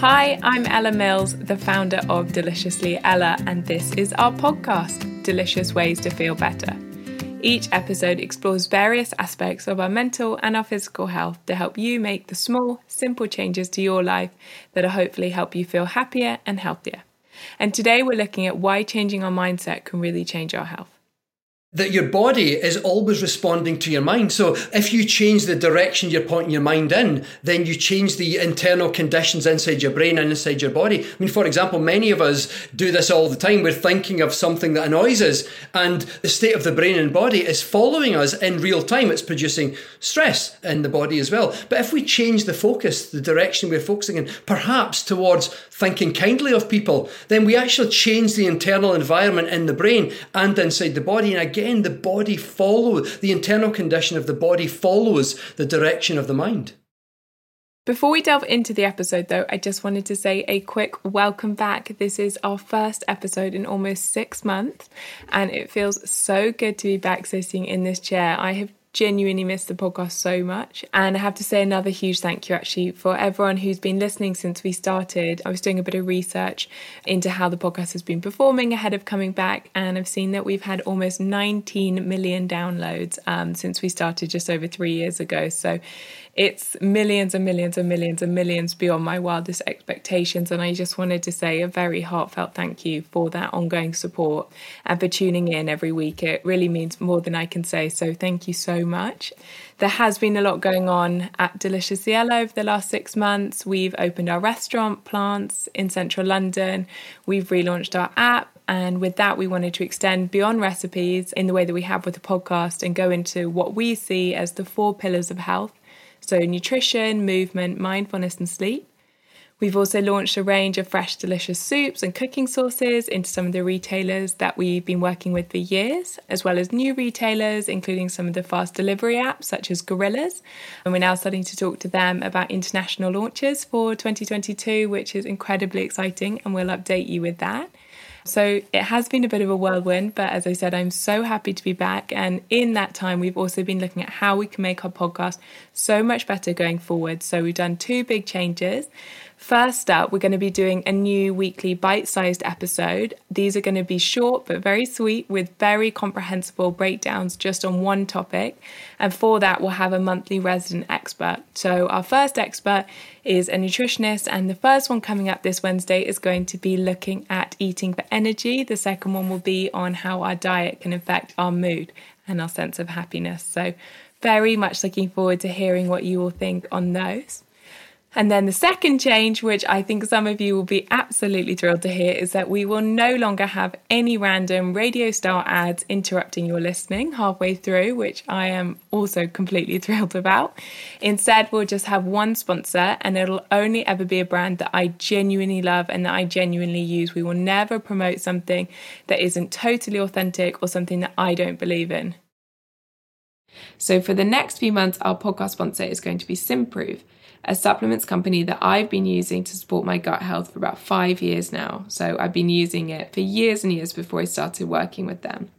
Hi, I'm Ella Mills, the founder of Deliciously Ella, and this is our podcast, Delicious Ways to Feel Better. Each episode explores various aspects of our mental and our physical health to help you make the small, simple changes to your life that will hopefully help you feel happier and healthier. And today we're looking at why changing our mindset can really change our health that your body is always responding to your mind. So if you change the direction you're pointing your mind in, then you change the internal conditions inside your brain and inside your body. I mean, for example, many of us do this all the time. We're thinking of something that annoys us and the state of the brain and body is following us in real time. It's producing stress in the body as well. But if we change the focus, the direction we're focusing in, perhaps towards thinking kindly of people, then we actually change the internal environment in the brain and inside the body. And again, again, the body follows, the internal condition of the body follows the direction of the mind. Before we delve into the episode, though, I just wanted to say a quick welcome back. This is our first episode in almost six months, and it feels so good to be back sitting in this chair. I have genuinely missed the podcast so much. And I have to say another huge thank you actually for everyone who's been listening since we started. I was doing a bit of research into how the podcast has been performing ahead of coming back, and I've seen that we've had almost 19 million downloads um, since we started just over three years ago. So it's millions and millions and millions and millions beyond my wildest expectations. And I just wanted to say a very heartfelt thank you for that ongoing support and for tuning in every week. It really means more than I can say. So thank you so much. There has been a lot going on at Deliciously Ella over the last six months. We've opened our restaurant plants in central London. We've relaunched our app. And with that, we wanted to extend beyond recipes in the way that we have with the podcast and go into what we see as the four pillars of health so, nutrition, movement, mindfulness, and sleep. We've also launched a range of fresh, delicious soups and cooking sauces into some of the retailers that we've been working with for years, as well as new retailers, including some of the fast delivery apps such as Gorillas. And we're now starting to talk to them about international launches for 2022, which is incredibly exciting, and we'll update you with that. So it has been a bit of a whirlwind, but as I said, I'm so happy to be back. And in that time, we've also been looking at how we can make our podcast so much better going forward. So we've done two big changes. First up, we're going to be doing a new weekly bite sized episode. These are going to be short but very sweet with very comprehensible breakdowns just on one topic. And for that, we'll have a monthly resident expert. So, our first expert is a nutritionist, and the first one coming up this Wednesday is going to be looking at eating for energy. The second one will be on how our diet can affect our mood and our sense of happiness. So, very much looking forward to hearing what you all think on those. And then the second change, which I think some of you will be absolutely thrilled to hear, is that we will no longer have any random radio style ads interrupting your listening halfway through, which I am also completely thrilled about. Instead, we'll just have one sponsor and it'll only ever be a brand that I genuinely love and that I genuinely use. We will never promote something that isn't totally authentic or something that I don't believe in. So, for the next few months, our podcast sponsor is going to be Simprove a supplements company that I've been using to support my gut health for about five years now. So I've been using it for years and years before I started working with them.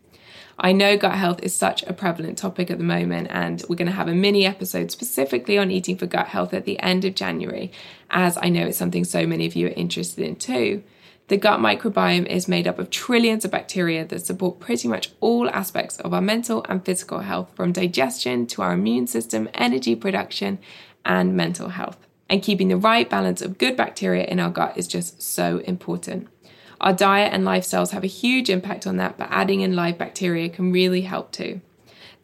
I know gut health is such a prevalent topic at the moment, and we're going to have a mini episode specifically on eating for gut health at the end of January, as I know it's something so many of you are interested in too. The gut microbiome is made up of trillions of bacteria that support pretty much all aspects of our mental and physical health, from digestion to our immune system, energy production, and mental health. And keeping the right balance of good bacteria in our gut is just so important. Our diet and lifestyles have a huge impact on that, but adding in live bacteria can really help too.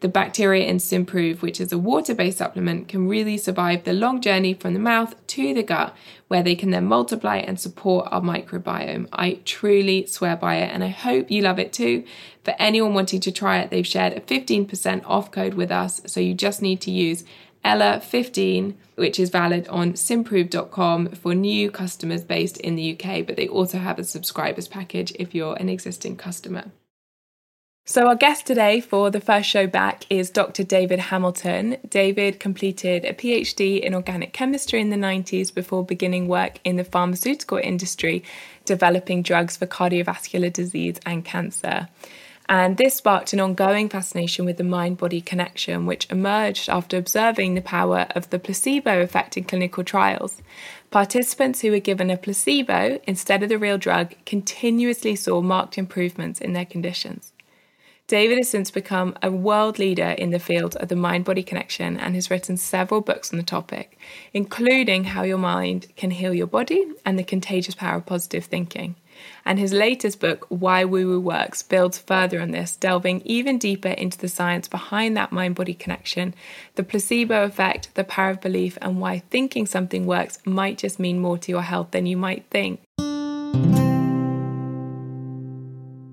The bacteria in Simprove, which is a water based supplement, can really survive the long journey from the mouth to the gut, where they can then multiply and support our microbiome. I truly swear by it, and I hope you love it too. For anyone wanting to try it, they've shared a 15% off code with us, so you just need to use Ella15, which is valid on simprove.com for new customers based in the UK, but they also have a subscribers package if you're an existing customer. So, our guest today for the first show back is Dr. David Hamilton. David completed a PhD in organic chemistry in the 90s before beginning work in the pharmaceutical industry, developing drugs for cardiovascular disease and cancer. And this sparked an ongoing fascination with the mind body connection, which emerged after observing the power of the placebo effect in clinical trials. Participants who were given a placebo instead of the real drug continuously saw marked improvements in their conditions. David has since become a world leader in the field of the mind body connection and has written several books on the topic, including How Your Mind Can Heal Your Body and The Contagious Power of Positive Thinking. And his latest book, Why Woo Woo Works, builds further on this, delving even deeper into the science behind that mind body connection, the placebo effect, the power of belief, and why thinking something works might just mean more to your health than you might think.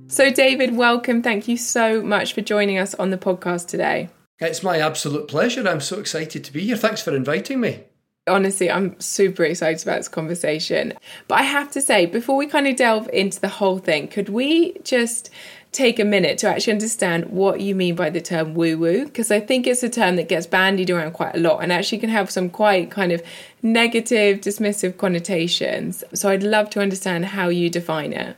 So, David, welcome. Thank you so much for joining us on the podcast today. It's my absolute pleasure. I'm so excited to be here. Thanks for inviting me. Honestly, I'm super excited about this conversation. But I have to say, before we kind of delve into the whole thing, could we just take a minute to actually understand what you mean by the term woo woo? Because I think it's a term that gets bandied around quite a lot and actually can have some quite kind of negative, dismissive connotations. So I'd love to understand how you define it.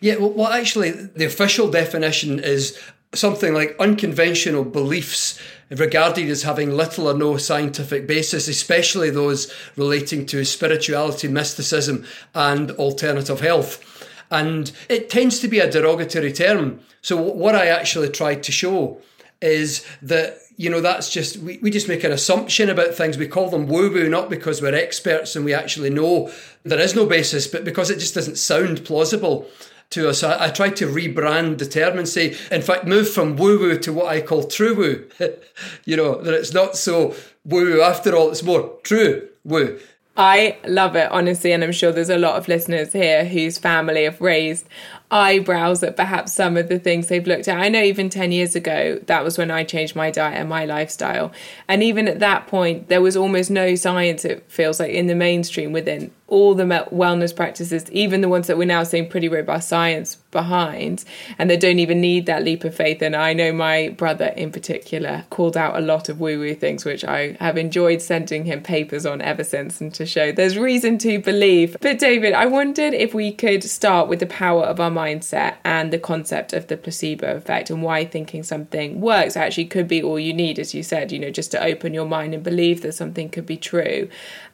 Yeah, well, well, actually, the official definition is something like unconventional beliefs regarded as having little or no scientific basis, especially those relating to spirituality, mysticism, and alternative health. And it tends to be a derogatory term. So, what I actually tried to show is that you know that's just we, we just make an assumption about things we call them woo woo not because we're experts and we actually know there is no basis but because it just doesn't sound plausible to us. I, I tried to rebrand the term and say, in fact, move from woo woo to what I call true woo. you know, that it's not so woo woo after all, it's more true woo. I love it, honestly, and I'm sure there's a lot of listeners here whose family have raised eyebrows at perhaps some of the things they've looked at. I know even 10 years ago, that was when I changed my diet and my lifestyle. And even at that point, there was almost no science, it feels like, in the mainstream within all the wellness practices, even the ones that we're now seeing pretty robust science behind, and they don't even need that leap of faith. And I know my brother in particular called out a lot of woo woo things, which I have enjoyed sending him papers on ever since and to show there's reason to believe. But David, I wondered if we could start with the power of our mindset and the concept of the placebo effect and why thinking something works actually could be all you need, as you said, you know, just to open your mind and believe that something could be true.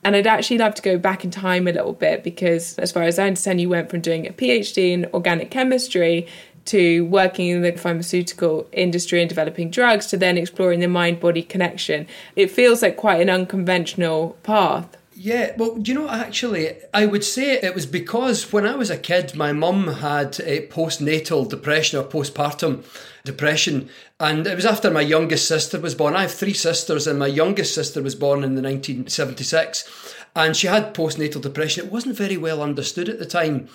And I'd actually love to go back in time a little bit because, as far as I understand, you went from doing a PhD in organic chemistry to working in the pharmaceutical industry and developing drugs to then exploring the mind body connection. It feels like quite an unconventional path. Yeah, well, do you know, actually, I would say it was because when I was a kid, my mum had a postnatal depression or postpartum depression, and it was after my youngest sister was born. I have three sisters, and my youngest sister was born in the 1976, and she had postnatal depression. It wasn't very well understood at the time.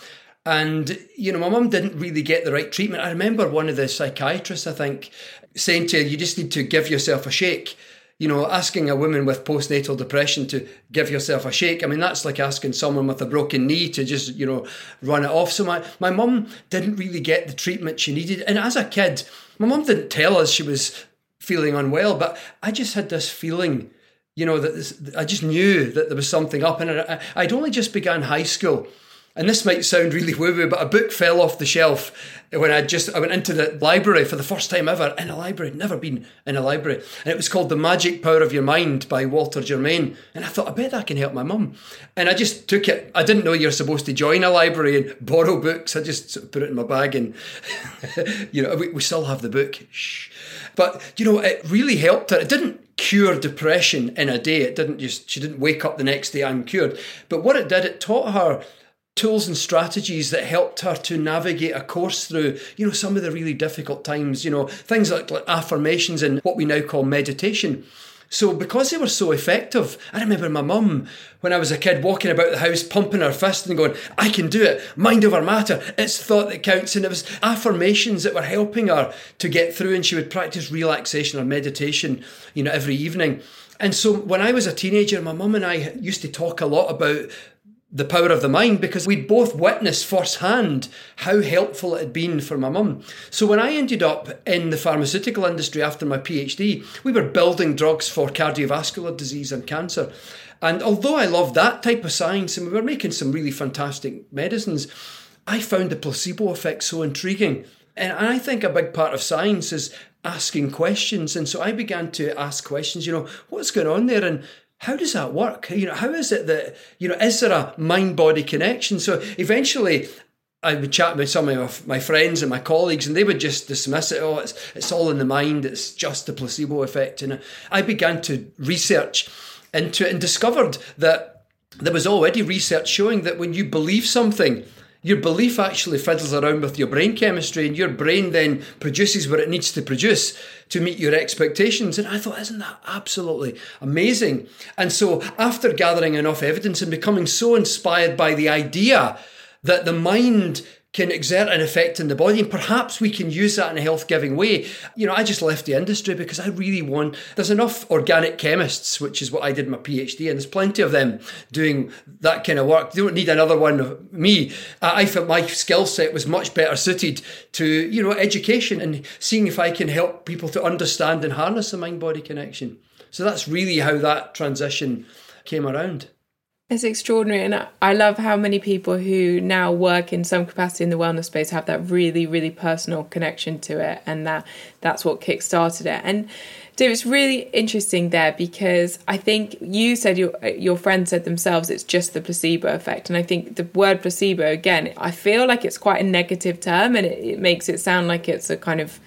And, you know, my mum didn't really get the right treatment. I remember one of the psychiatrists, I think, saying to her, you just need to give yourself a shake you know, asking a woman with postnatal depression to give yourself a shake, I mean, that's like asking someone with a broken knee to just, you know, run it off. So my, my mum didn't really get the treatment she needed. And as a kid, my mum didn't tell us she was feeling unwell, but I just had this feeling, you know, that this, I just knew that there was something up. And I, I'd only just begun high school. And this might sound really woo woo, but a book fell off the shelf when I just I went into the library for the first time ever in a library, never been in a library, and it was called The Magic Power of Your Mind by Walter Germain, and I thought I bet that can help my mum, and I just took it. I didn't know you're supposed to join a library and borrow books. I just sort of put it in my bag, and you know we, we still have the book. Shh. But you know it really helped her. It didn't cure depression in a day. It didn't just she didn't wake up the next day I'm cured. But what it did, it taught her tools and strategies that helped her to navigate a course through, you know, some of the really difficult times, you know, things like, like affirmations and what we now call meditation. So because they were so effective, I remember my mum when I was a kid walking about the house pumping her fist and going, I can do it, mind over matter, it's thought that counts. And it was affirmations that were helping her to get through and she would practice relaxation or meditation, you know, every evening. And so when I was a teenager, my mum and I used to talk a lot about the power of the mind because we'd both witnessed firsthand how helpful it had been for my mum. So when I ended up in the pharmaceutical industry after my PhD, we were building drugs for cardiovascular disease and cancer. And although I loved that type of science and we were making some really fantastic medicines, I found the placebo effect so intriguing. And I think a big part of science is asking questions. And so I began to ask questions, you know, what's going on there? And how does that work? You know, how is it that, you know, is there a mind body connection? So eventually I would chat with some of my friends and my colleagues, and they would just dismiss it. Oh, it's it's all in the mind. It's just the placebo effect. And I began to research into it and discovered that there was already research showing that when you believe something, your belief actually fiddles around with your brain chemistry, and your brain then produces what it needs to produce to meet your expectations. And I thought, isn't that absolutely amazing? And so, after gathering enough evidence and becoming so inspired by the idea that the mind can exert an effect in the body and perhaps we can use that in a health giving way. You know, I just left the industry because I really want, there's enough organic chemists, which is what I did my PhD, and there's plenty of them doing that kind of work. They don't need another one of me. I felt my skill set was much better suited to, you know, education and seeing if I can help people to understand and harness the mind body connection. So that's really how that transition came around. It's extraordinary. And I love how many people who now work in some capacity in the wellness space have that really, really personal connection to it. And that that's what kick-started it. And so it's really interesting there because I think you said your your friend said themselves it's just the placebo effect, and I think the word placebo again I feel like it's quite a negative term, and it, it makes it sound like it's a kind of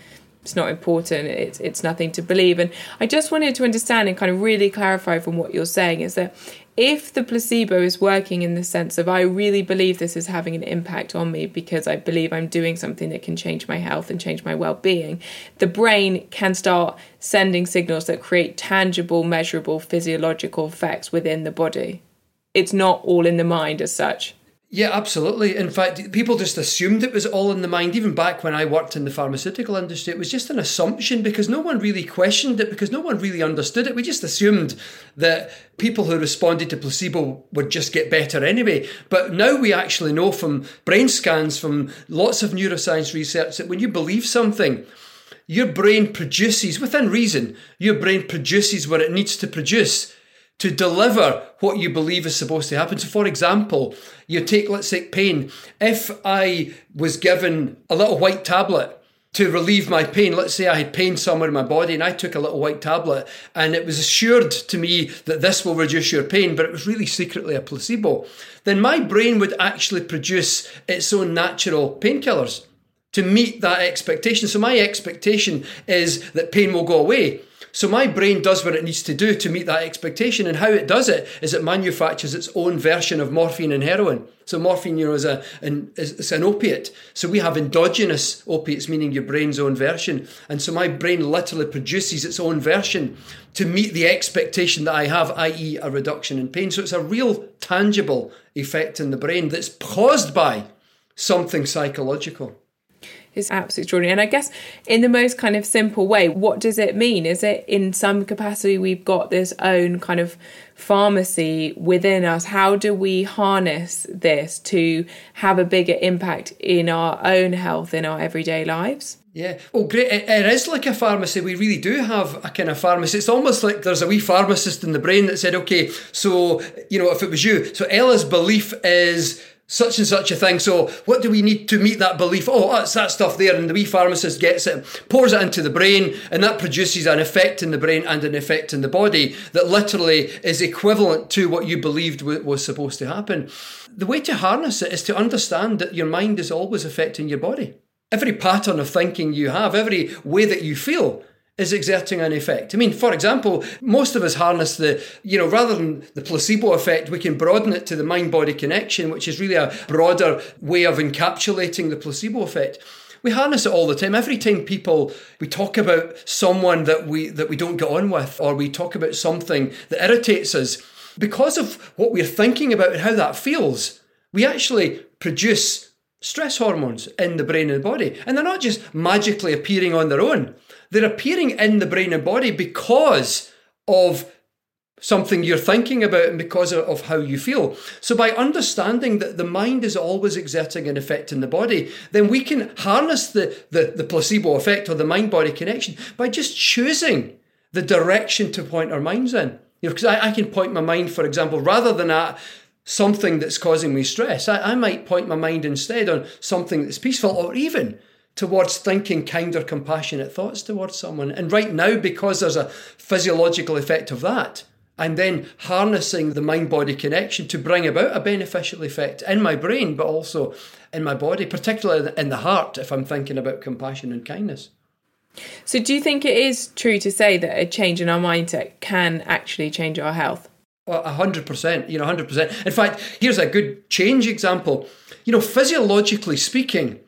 it's not important it's it's nothing to believe and i just wanted to understand and kind of really clarify from what you're saying is that if the placebo is working in the sense of I really believe this is having an impact on me because I believe I'm doing something that can change my health and change my well-being, the brain can start sending signals that create tangible, measurable physiological effects within the body. It's not all in the mind as such. Yeah, absolutely. In fact, people just assumed it was all in the mind. Even back when I worked in the pharmaceutical industry, it was just an assumption because no one really questioned it, because no one really understood it. We just assumed that people who responded to placebo would just get better anyway. But now we actually know from brain scans, from lots of neuroscience research, that when you believe something, your brain produces, within reason, your brain produces what it needs to produce to deliver what you believe is supposed to happen. So, for example, you take, let's say, pain. If I was given a little white tablet to relieve my pain, let's say I had pain somewhere in my body and I took a little white tablet and it was assured to me that this will reduce your pain, but it was really secretly a placebo, then my brain would actually produce its own natural painkillers to meet that expectation. So, my expectation is that pain will go away. So my brain does what it needs to do to meet that expectation. And how it does it is it manufactures its own version of morphine and heroin. So morphine, you know, is a an, is, an opiate. So we have endogenous opiates, meaning your brain's own version. And so my brain literally produces its own version to meet the expectation that I have, i.e., a reduction in pain. So it's a real tangible effect in the brain that's caused by something psychological is absolutely extraordinary. And I guess in the most kind of simple way, what does it mean? Is it in some capacity we've got this own kind of pharmacy within us? How do we harness this to have a bigger impact in our own health, in our everyday lives? Yeah. Oh, great. It, it is like a pharmacy. We really do have a kind of pharmacy. It's almost like there's a wee pharmacist in the brain that said, okay, so, you know, if it was you, so Ella's belief is such and such a thing. So what do we need to meet that belief? Oh, it's that stuff there. And the wee pharmacist gets it, pours it into the brain, and that produces an effect in the brain and an effect in the body that literally is equivalent to what you believed was supposed to happen. The way to harness it is to understand that your mind is always affecting your body. Every pattern of thinking you have, every way that you feel, is exerting an effect. I mean, for example, most of us harness the, you know, rather than the placebo effect, we can broaden it to the mind body connection, which is really a broader way of encapsulating the placebo effect. We harness it all the time. Every time people we talk about someone that we that we don't get on with, or we talk about something that irritates us, because of what we're thinking about and how that feels, we actually produce stress hormones in the brain and the body. And they're not just magically appearing on their own. They're appearing in the brain and body because of something you're thinking about and because of how you feel. So, by understanding that the mind is always exerting an effect in the body, then we can harness the, the, the placebo effect or the mind body connection by just choosing the direction to point our minds in. You know, because I, I can point my mind, for example, rather than at something that's causing me stress, I, I might point my mind instead on something that's peaceful or even towards thinking kinder, compassionate thoughts towards someone. And right now, because there's a physiological effect of that, I'm then harnessing the mind body connection to bring about a beneficial effect in my brain, but also in my body, particularly in the heart, if I'm thinking about compassion and kindness. So, do you think it is true to say that a change in our mindset can actually change our health? Oh, a hundred percent, you know, hundred percent. In fact, here's a good change example. You know, physiologically speaking,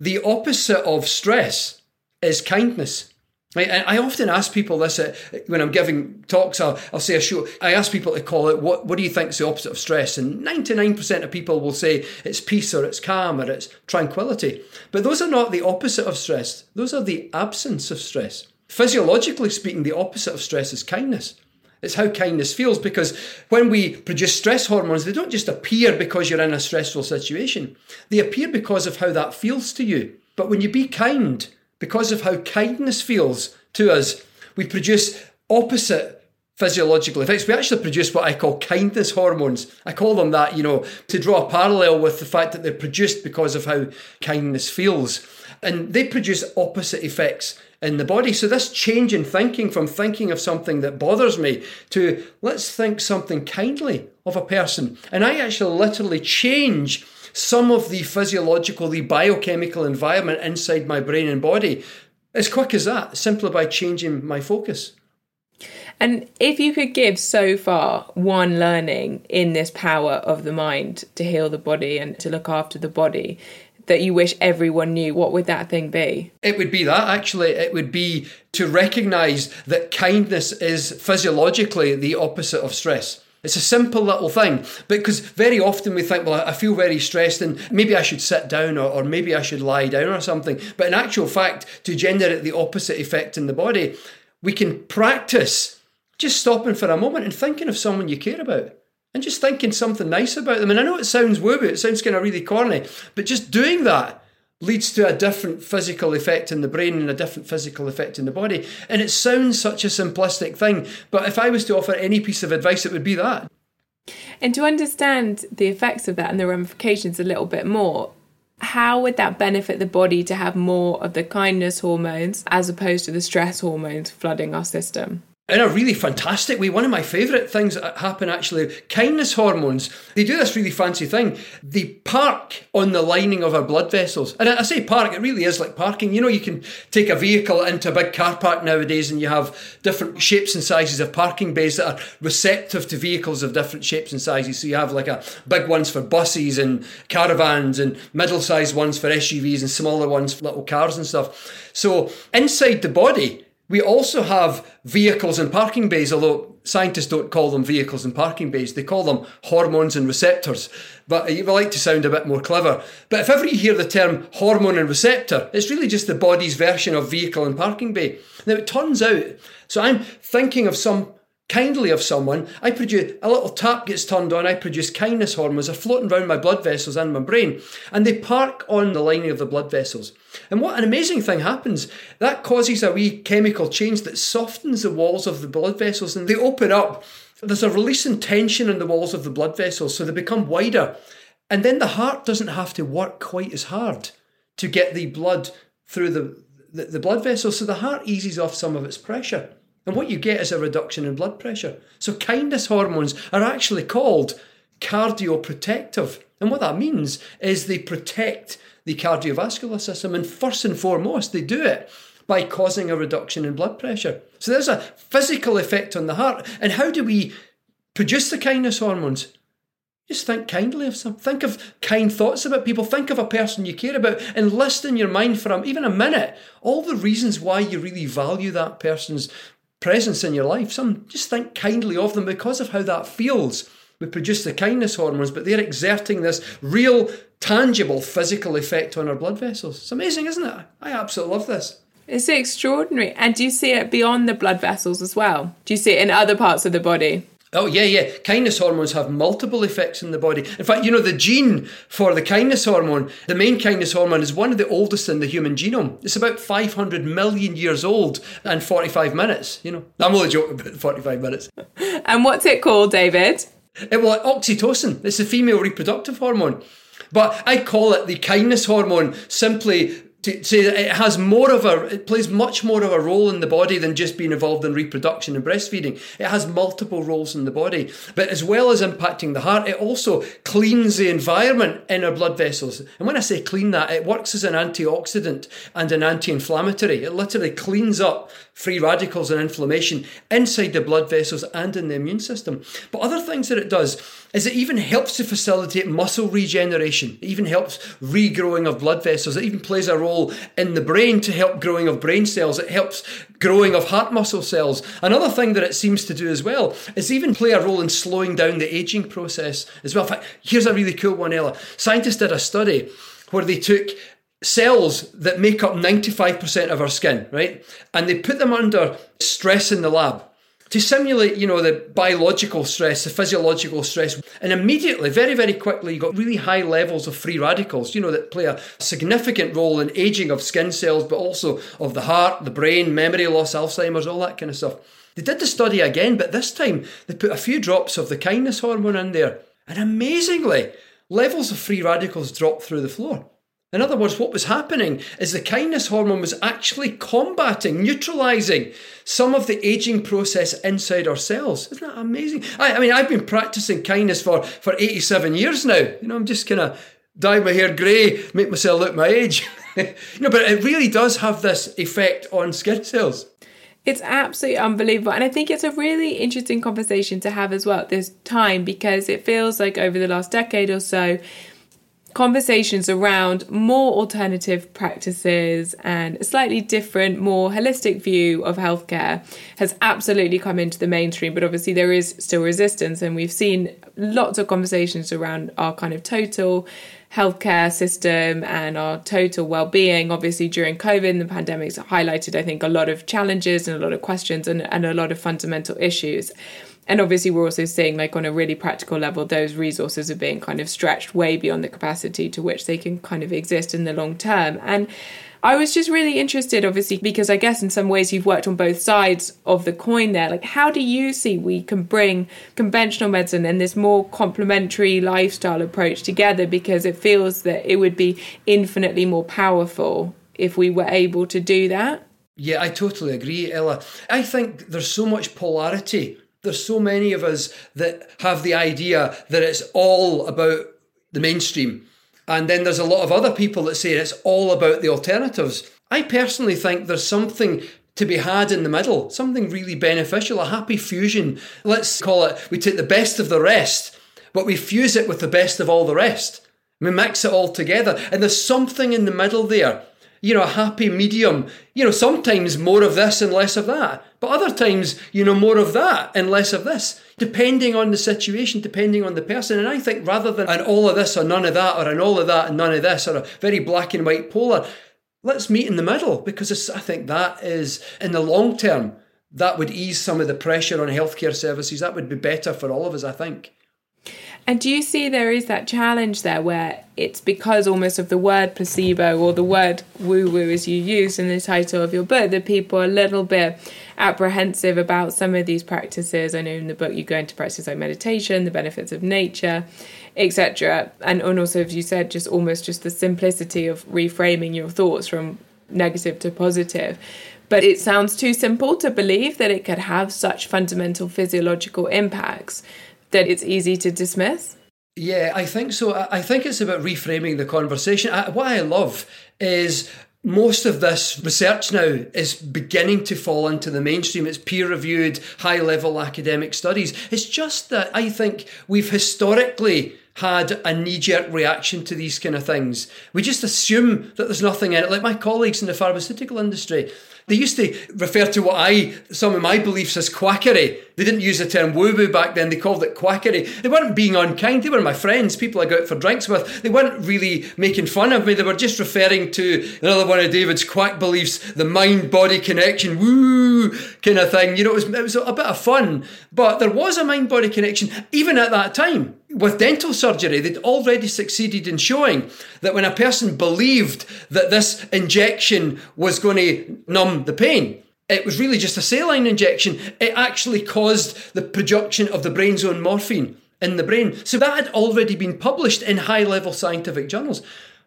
the opposite of stress is kindness. I often ask people this when I'm giving talks. I'll, I'll say a show. I ask people to call it what. What do you think is the opposite of stress? And 99% of people will say it's peace or it's calm or it's tranquility. But those are not the opposite of stress. Those are the absence of stress. Physiologically speaking, the opposite of stress is kindness. It's how kindness feels because when we produce stress hormones, they don't just appear because you're in a stressful situation. They appear because of how that feels to you. But when you be kind, because of how kindness feels to us, we produce opposite physiological effects. We actually produce what I call kindness hormones. I call them that, you know, to draw a parallel with the fact that they're produced because of how kindness feels. And they produce opposite effects in the body. So, this change in thinking from thinking of something that bothers me to let's think something kindly of a person. And I actually literally change some of the physiological, the biochemical environment inside my brain and body as quick as that, simply by changing my focus. And if you could give so far one learning in this power of the mind to heal the body and to look after the body, that you wish everyone knew, what would that thing be? It would be that actually. It would be to recognize that kindness is physiologically the opposite of stress. It's a simple little thing, because very often we think, well, I feel very stressed and maybe I should sit down or, or maybe I should lie down or something. But in actual fact, to generate the opposite effect in the body, we can practice just stopping for a moment and thinking of someone you care about and just thinking something nice about them. And I know it sounds woo it sounds kind of really corny, but just doing that leads to a different physical effect in the brain and a different physical effect in the body. And it sounds such a simplistic thing, but if I was to offer any piece of advice, it would be that. And to understand the effects of that and the ramifications a little bit more, how would that benefit the body to have more of the kindness hormones as opposed to the stress hormones flooding our system? In a really fantastic way. One of my favourite things that happen actually, kindness hormones, they do this really fancy thing. They park on the lining of our blood vessels. And I say park, it really is like parking. You know, you can take a vehicle into a big car park nowadays and you have different shapes and sizes of parking bays that are receptive to vehicles of different shapes and sizes. So you have like a big ones for buses and caravans and middle sized ones for SUVs and smaller ones for little cars and stuff. So inside the body, we also have vehicles and parking bays, although scientists don't call them vehicles and parking bays, they call them hormones and receptors. But you like to sound a bit more clever. But if ever you hear the term hormone and receptor, it's really just the body's version of vehicle and parking bay. Now it turns out, so I'm thinking of some kindly of someone, I produce a little tap gets turned on, I produce kindness hormones are floating around my blood vessels and my brain, and they park on the lining of the blood vessels. And what an amazing thing happens. That causes a wee chemical change that softens the walls of the blood vessels and they open up. There's a release in tension in the walls of the blood vessels, so they become wider. And then the heart doesn't have to work quite as hard to get the blood through the, the, the blood vessels. So the heart eases off some of its pressure. And what you get is a reduction in blood pressure. So kindness hormones are actually called cardioprotective. And what that means is they protect the cardiovascular system. And first and foremost, they do it by causing a reduction in blood pressure. So there's a physical effect on the heart. And how do we produce the kindness hormones? Just think kindly of some. Think of kind thoughts about people. Think of a person you care about and list in your mind for even a minute all the reasons why you really value that person's presence in your life. Some just think kindly of them because of how that feels. We produce the kindness hormones, but they're exerting this real, tangible physical effect on our blood vessels. It's amazing, isn't it? I absolutely love this. It's extraordinary. And do you see it beyond the blood vessels as well? Do you see it in other parts of the body? Oh, yeah, yeah. Kindness hormones have multiple effects in the body. In fact, you know, the gene for the kindness hormone, the main kindness hormone, is one of the oldest in the human genome. It's about 500 million years old and 45 minutes. You know, I'm only joking about 45 minutes. and what's it called, David? It, well, oxytocin. It's the female reproductive hormone. But I call it the kindness hormone simply to say that it has more of a, it plays much more of a role in the body than just being involved in reproduction and breastfeeding. It has multiple roles in the body. But as well as impacting the heart, it also cleans the environment in our blood vessels. And when I say clean that, it works as an antioxidant and an anti inflammatory. It literally cleans up free radicals and inflammation inside the blood vessels and in the immune system. But other things that it does is it even helps to facilitate muscle regeneration. It even helps regrowing of blood vessels. It even plays a role in the brain to help growing of brain cells. It helps growing of heart muscle cells. Another thing that it seems to do as well is even play a role in slowing down the aging process as well. In fact, here's a really cool one, Ella. Scientists did a study where they took cells that make up 95% of our skin, right? And they put them under stress in the lab to simulate, you know, the biological stress, the physiological stress. And immediately, very, very quickly, you got really high levels of free radicals, you know, that play a significant role in aging of skin cells, but also of the heart, the brain, memory loss, Alzheimer's, all that kind of stuff. They did the study again, but this time they put a few drops of the kindness hormone in there. And amazingly, levels of free radicals dropped through the floor. In other words, what was happening is the kindness hormone was actually combating, neutralizing some of the aging process inside our cells. Isn't that amazing? I, I mean, I've been practicing kindness for, for 87 years now. You know, I'm just kind of dye my hair grey, make myself look my age. you know, but it really does have this effect on skin cells. It's absolutely unbelievable. And I think it's a really interesting conversation to have as well at this time because it feels like over the last decade or so, conversations around more alternative practices and a slightly different, more holistic view of healthcare has absolutely come into the mainstream. But obviously, there is still resistance, and we've seen lots of conversations around our kind of total healthcare system and our total well-being obviously during covid the pandemic's highlighted i think a lot of challenges and a lot of questions and, and a lot of fundamental issues and obviously we're also seeing like on a really practical level those resources are being kind of stretched way beyond the capacity to which they can kind of exist in the long term and I was just really interested, obviously, because I guess in some ways you've worked on both sides of the coin there. Like, how do you see we can bring conventional medicine and this more complementary lifestyle approach together? Because it feels that it would be infinitely more powerful if we were able to do that. Yeah, I totally agree, Ella. I think there's so much polarity there's so many of us that have the idea that it's all about the mainstream. And then there's a lot of other people that say it's all about the alternatives. I personally think there's something to be had in the middle, something really beneficial, a happy fusion. Let's call it, we take the best of the rest, but we fuse it with the best of all the rest. We mix it all together. And there's something in the middle there you know, a happy medium. You know, sometimes more of this and less of that, but other times, you know, more of that and less of this, depending on the situation, depending on the person. And I think rather than an all of this or none of that, or an all of that and none of this, or a very black and white polar, let's meet in the middle because I think that is, in the long term, that would ease some of the pressure on healthcare services. That would be better for all of us, I think. And do you see there is that challenge there where it's because almost of the word placebo or the word woo woo as you use in the title of your book that people are a little bit apprehensive about some of these practices? I know in the book you go into practices like meditation, the benefits of nature, etc. And, and also, as you said, just almost just the simplicity of reframing your thoughts from negative to positive. But it sounds too simple to believe that it could have such fundamental physiological impacts that it's easy to dismiss? Yeah, I think so. I think it's about reframing the conversation. I, what I love is most of this research now is beginning to fall into the mainstream. It's peer reviewed, high level academic studies. It's just that I think we've historically had a knee jerk reaction to these kind of things. We just assume that there's nothing in it. Like my colleagues in the pharmaceutical industry, they used to refer to what I, some of my beliefs as quackery. They didn't use the term woo woo back then, they called it quackery. They weren't being unkind, they were my friends, people I go out for drinks with. They weren't really making fun of me, they were just referring to another one of David's quack beliefs, the mind body connection, woo kind of thing. You know, it was, it was a bit of fun, but there was a mind body connection even at that time with dental surgery, they'd already succeeded in showing that when a person believed that this injection was going to numb the pain, it was really just a saline injection. It actually caused the production of the brain's own morphine in the brain. So that had already been published in high level scientific journals.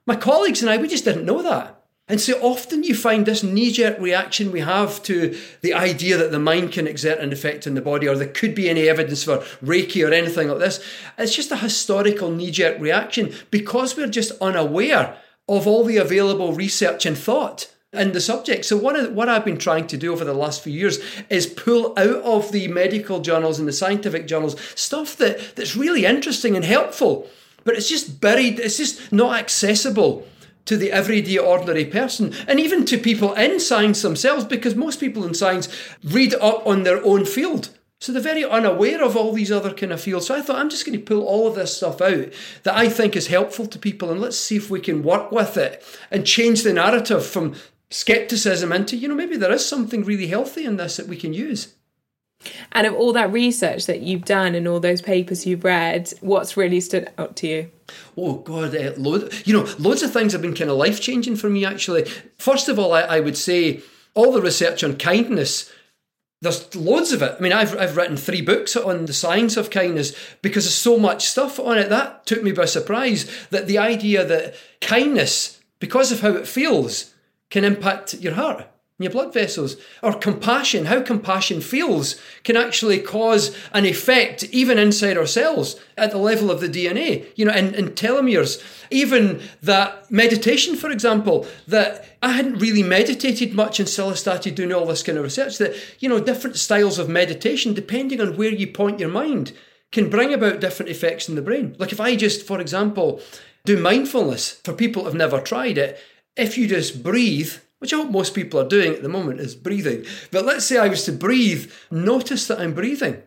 My colleagues and I, we just didn't know that. And so often you find this knee jerk reaction we have to the idea that the mind can exert an effect on the body, or there could be any evidence for Reiki or anything like this. It's just a historical knee jerk reaction because we're just unaware of all the available research and thought in the subject. So what, what I've been trying to do over the last few years is pull out of the medical journals and the scientific journals stuff that, that's really interesting and helpful, but it's just buried, it's just not accessible to the everyday ordinary person and even to people in science themselves because most people in science read up on their own field. So they're very unaware of all these other kind of fields. So i thought i'm just going to pull all of this stuff out that i think is helpful to people and let's see if we can work with it and change the narrative from skepticism into you know maybe there is something really healthy in this that we can use and of all that research that you've done and all those papers you've read, what's really stood out to you? Oh God, uh, you know, loads of things have been kind of life changing for me. Actually, first of all, I, I would say all the research on kindness there's loads of it. I mean, I've, I've written three books on the science of kindness because there's so much stuff on it. That took me by surprise that the idea that kindness, because of how it feels, can impact your heart your blood vessels. Or compassion, how compassion feels can actually cause an effect even inside our cells at the level of the DNA, you know, in, in telomeres. Even that meditation, for example, that I hadn't really meditated much until I started doing all this kind of research, that, you know, different styles of meditation, depending on where you point your mind, can bring about different effects in the brain. Like if I just, for example, do mindfulness for people who've never tried it, if you just breathe which I hope most people are doing at the moment, is breathing. But let's say I was to breathe, notice that I'm breathing.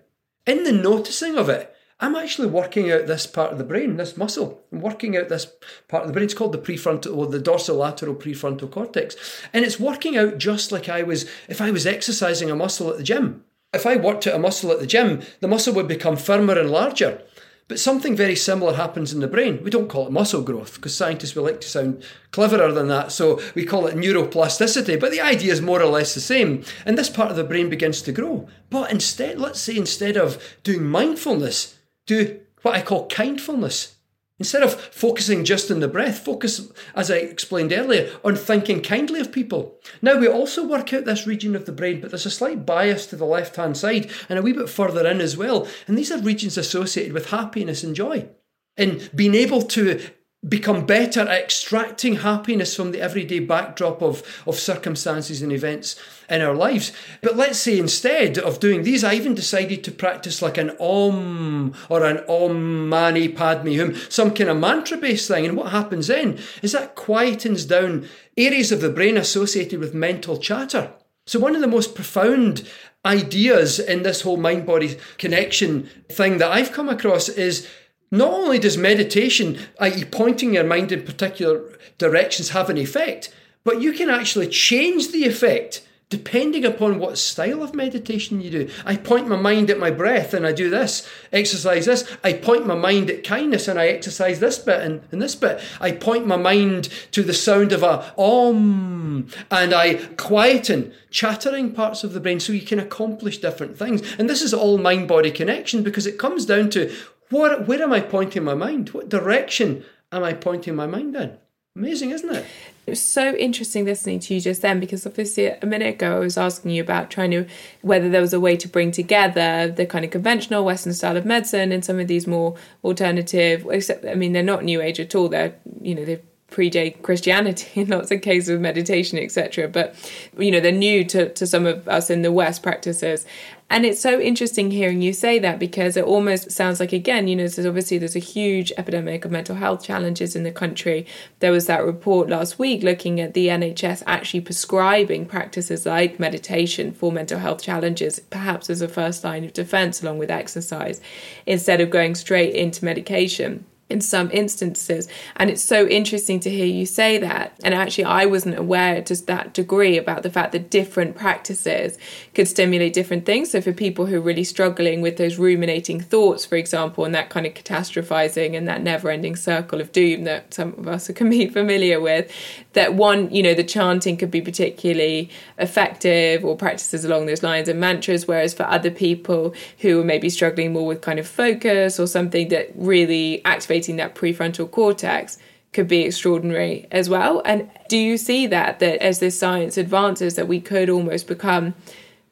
In the noticing of it, I'm actually working out this part of the brain, this muscle. I'm working out this part of the brain. It's called the prefrontal or the dorsolateral prefrontal cortex. And it's working out just like I was if I was exercising a muscle at the gym. If I worked out a muscle at the gym, the muscle would become firmer and larger. But something very similar happens in the brain. We don't call it muscle growth because scientists would like to sound cleverer than that. So we call it neuroplasticity. But the idea is more or less the same. And this part of the brain begins to grow. But instead, let's say instead of doing mindfulness, do what I call kindfulness. Instead of focusing just on the breath, focus, as I explained earlier, on thinking kindly of people. Now, we also work out this region of the brain, but there's a slight bias to the left hand side and a wee bit further in as well. And these are regions associated with happiness and joy. And being able to become better at extracting happiness from the everyday backdrop of, of circumstances and events in our lives. But let's say instead of doing these, I even decided to practice like an Om or an Om Mani Padme Hum, some kind of mantra based thing. And what happens then is that quietens down areas of the brain associated with mental chatter. So, one of the most profound ideas in this whole mind body connection thing that I've come across is not only does meditation, i.e., pointing your mind in particular directions, have an effect, but you can actually change the effect depending upon what style of meditation you do. I point my mind at my breath and I do this, exercise this. I point my mind at kindness and I exercise this bit and, and this bit. I point my mind to the sound of a om and I quieten chattering parts of the brain so you can accomplish different things. And this is all mind body connection because it comes down to what, where am I pointing my mind? What direction am I pointing my mind in? Amazing, isn't it? It was so interesting listening to you just then because obviously a minute ago I was asking you about trying to whether there was a way to bring together the kind of conventional Western style of medicine and some of these more alternative. Except, I mean, they're not New Age at all. They're you know they've predate Christianity in lots of cases of meditation, etc. But you know, they're new to, to some of us in the West practices. And it's so interesting hearing you say that because it almost sounds like again, you know, there's obviously there's a huge epidemic of mental health challenges in the country. There was that report last week looking at the NHS actually prescribing practices like meditation for mental health challenges, perhaps as a first line of defense along with exercise, instead of going straight into medication in some instances. And it's so interesting to hear you say that. And actually, I wasn't aware to that degree about the fact that different practices could stimulate different things. So, for people who are really struggling with those ruminating thoughts, for example, and that kind of catastrophizing and that never ending circle of doom that some of us can be familiar with, that one, you know, the chanting could be particularly effective or practices along those lines and mantras. Whereas for other people who are maybe struggling more with kind of focus or something that really activates activating that prefrontal cortex could be extraordinary as well. And do you see that that as this science advances that we could almost become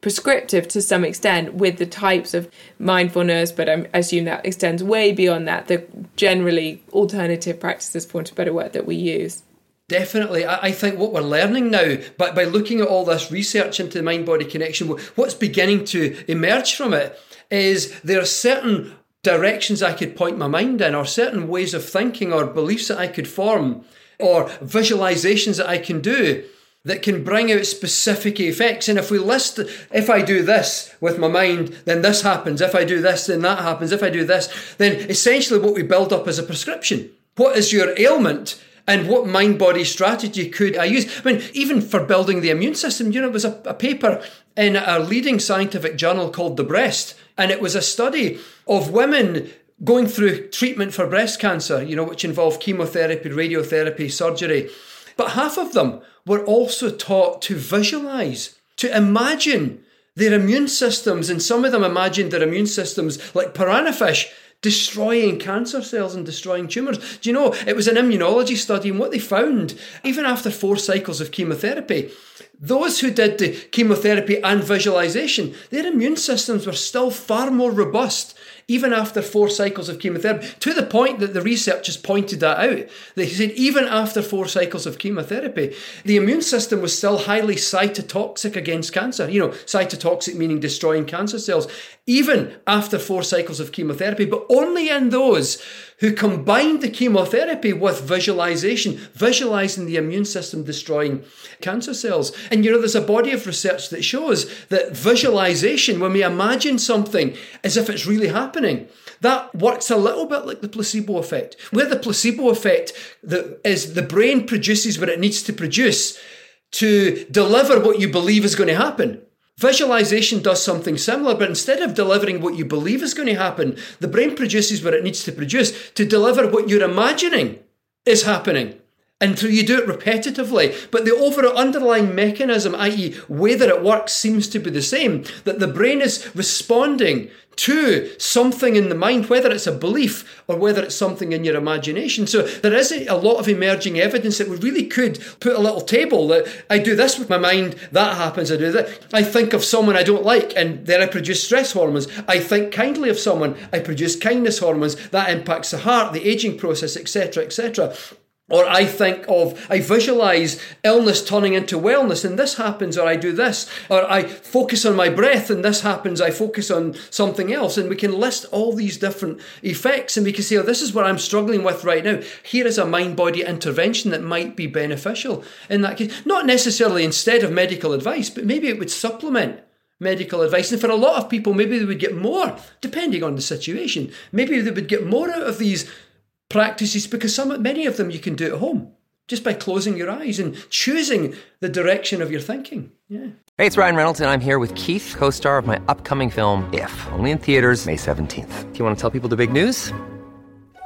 prescriptive to some extent with the types of mindfulness, but I assume that extends way beyond that, the generally alternative practices, for of a better word, that we use. Definitely. I think what we're learning now, but by looking at all this research into the mind body connection, what's beginning to emerge from it is there are certain directions I could point my mind in, or certain ways of thinking, or beliefs that I could form, or visualizations that I can do that can bring out specific effects. And if we list, if I do this with my mind, then this happens. If I do this, then that happens. If I do this, then essentially what we build up is a prescription. What is your ailment? And what mind body strategy could I use? I mean, even for building the immune system, you know, it was a, a paper in a leading scientific journal called The Breast, and it was a study of women going through treatment for breast cancer, you know, which involved chemotherapy, radiotherapy, surgery. But half of them were also taught to visualize, to imagine their immune systems, and some of them imagined their immune systems like piranha fish destroying cancer cells and destroying tumours. Do you know, it was an immunology study, and what they found, even after four cycles of chemotherapy, those who did the chemotherapy and visualization, their immune systems were still far more robust even after four cycles of chemotherapy, to the point that the researchers pointed that out. They said even after four cycles of chemotherapy, the immune system was still highly cytotoxic against cancer. You know, cytotoxic meaning destroying cancer cells, even after four cycles of chemotherapy, but only in those who combined the chemotherapy with visualization, visualizing the immune system destroying cancer cells. And you know, there's a body of research that shows that visualization, when we imagine something as if it's really happening, that works a little bit like the placebo effect. Where the placebo effect is the brain produces what it needs to produce to deliver what you believe is going to happen. Visualization does something similar, but instead of delivering what you believe is going to happen, the brain produces what it needs to produce to deliver what you're imagining is happening. And so you do it repetitively, but the overall underlying mechanism, i.e., whether it works, seems to be the same. That the brain is responding to something in the mind, whether it's a belief or whether it's something in your imagination. So there is a lot of emerging evidence that we really could put a little table that I do this with my mind, that happens, I do that. I think of someone I don't like, and then I produce stress hormones. I think kindly of someone, I produce kindness hormones. That impacts the heart, the aging process, etc., etc. Or I think of, I visualize illness turning into wellness and this happens, or I do this. Or I focus on my breath and this happens, I focus on something else. And we can list all these different effects and we can say, oh, this is what I'm struggling with right now. Here is a mind body intervention that might be beneficial in that case. Not necessarily instead of medical advice, but maybe it would supplement medical advice. And for a lot of people, maybe they would get more, depending on the situation. Maybe they would get more out of these practices because some many of them you can do at home. just by closing your eyes and choosing the direction of your thinking. Yeah. Hey, it's Ryan Reynolds, and I'm here with Keith, co star of my upcoming film, If, only in theaters, May 17th. Do you want to tell people the big news?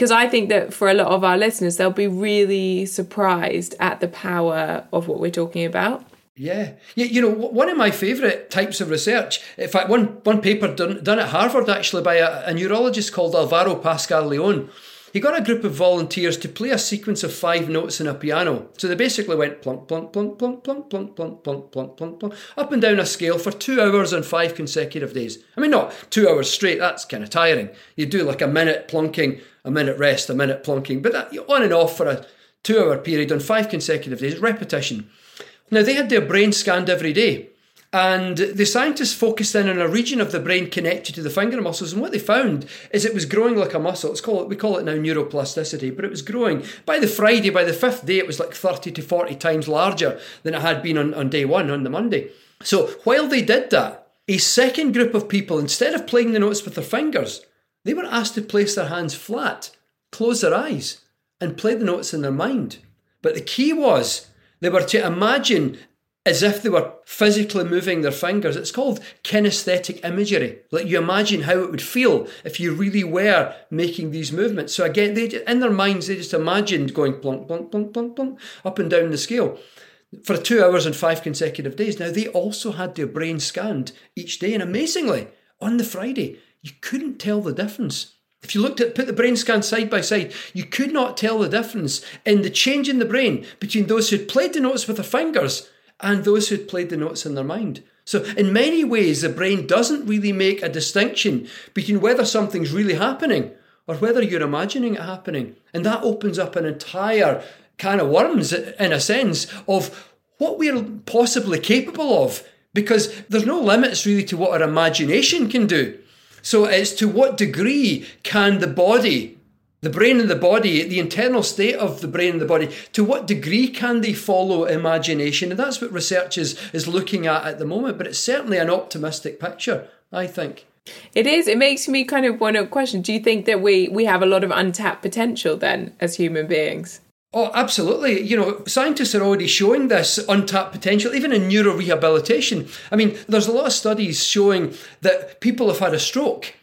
Because I think that for a lot of our listeners, they'll be really surprised at the power of what we're talking about. Yeah. yeah, you know, one of my favourite types of research, in fact, one, one paper done, done at Harvard actually by a, a neurologist called Alvaro Pascual-Leone. He got a group of volunteers to play a sequence of five notes in a piano. So they basically went plunk, plunk, plunk, plunk, plunk, plunk, plunk, plunk, plunk, plunk, plunk, up and down a scale for two hours on five consecutive days. I mean, not two hours straight, that's kind of tiring. You do like a minute plunking, a minute rest, a minute plunking, but that, on and off for a two hour period on five consecutive days, repetition. Now, they had their brain scanned every day. And the scientists focused in on a region of the brain connected to the finger muscles, and what they found is it was growing like a muscle. It's called we call it now neuroplasticity, but it was growing. By the Friday, by the fifth day, it was like 30 to 40 times larger than it had been on, on day one, on the Monday. So while they did that, a second group of people, instead of playing the notes with their fingers, they were asked to place their hands flat, close their eyes, and play the notes in their mind. But the key was they were to imagine as if they were physically moving their fingers. It's called kinesthetic imagery. Like you imagine how it would feel if you really were making these movements. So again, they in their minds they just imagined going plunk, plunk, plunk, plunk, plunk, up and down the scale for two hours and five consecutive days. Now they also had their brain scanned each day, and amazingly, on the Friday, you couldn't tell the difference. If you looked at put the brain scan side by side, you could not tell the difference in the change in the brain between those who'd played the notes with their fingers and those who'd played the notes in their mind. So, in many ways, the brain doesn't really make a distinction between whether something's really happening or whether you're imagining it happening. And that opens up an entire can of worms, in a sense, of what we're possibly capable of, because there's no limits really to what our imagination can do. So, it's to what degree can the body the brain and the body, the internal state of the brain and the body, to what degree can they follow imagination? And that's what research is, is looking at at the moment, but it's certainly an optimistic picture, I think. It is. It makes me kind of want to question do you think that we, we have a lot of untapped potential then as human beings? Oh, absolutely. You know, scientists are already showing this untapped potential, even in neurorehabilitation. I mean, there's a lot of studies showing that people have had a stroke.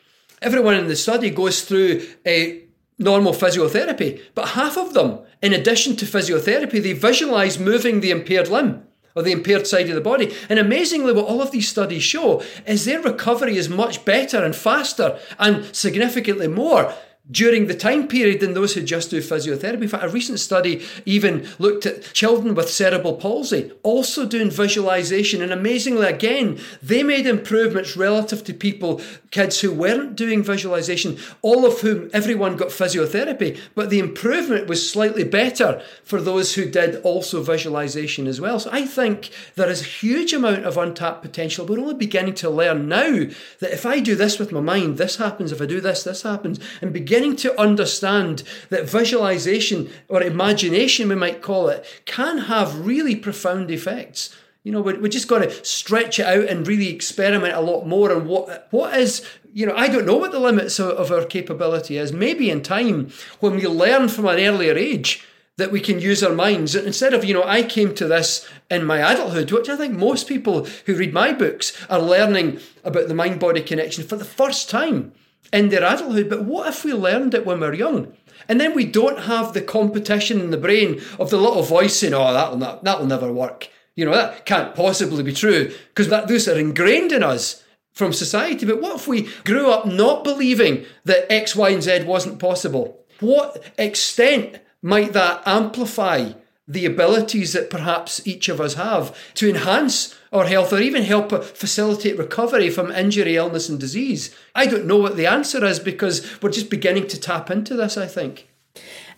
Everyone in the study goes through a normal physiotherapy, but half of them, in addition to physiotherapy, they visualize moving the impaired limb or the impaired side of the body. And amazingly, what all of these studies show is their recovery is much better and faster and significantly more during the time period than those who just do physiotherapy. In fact, a recent study even looked at children with cerebral palsy, also doing visualization. And amazingly, again, they made improvements relative to people, kids who weren't doing visualization, all of whom everyone got physiotherapy. But the improvement was slightly better for those who did also visualization as well. So I think there is a huge amount of untapped potential. We're only beginning to learn now that if I do this with my mind, this happens. If I do this, this happens. And begin beginning to understand that visualization or imagination, we might call it, can have really profound effects. You know, we, we just got to stretch it out and really experiment a lot more on what what is. You know, I don't know what the limits of, of our capability is. Maybe in time, when we learn from an earlier age that we can use our minds instead of you know i came to this in my adulthood which i think most people who read my books are learning about the mind body connection for the first time in their adulthood. But what if we learned it when we're young? And then we don't have the competition in the brain of the little voice saying, oh, that'll, not, that'll never work. You know, that can't possibly be true because that those are ingrained in us from society. But what if we grew up not believing that X, Y, and Z wasn't possible? What extent might that amplify the abilities that perhaps each of us have to enhance our health or even help facilitate recovery from injury, illness, and disease? I don't know what the answer is because we're just beginning to tap into this, I think.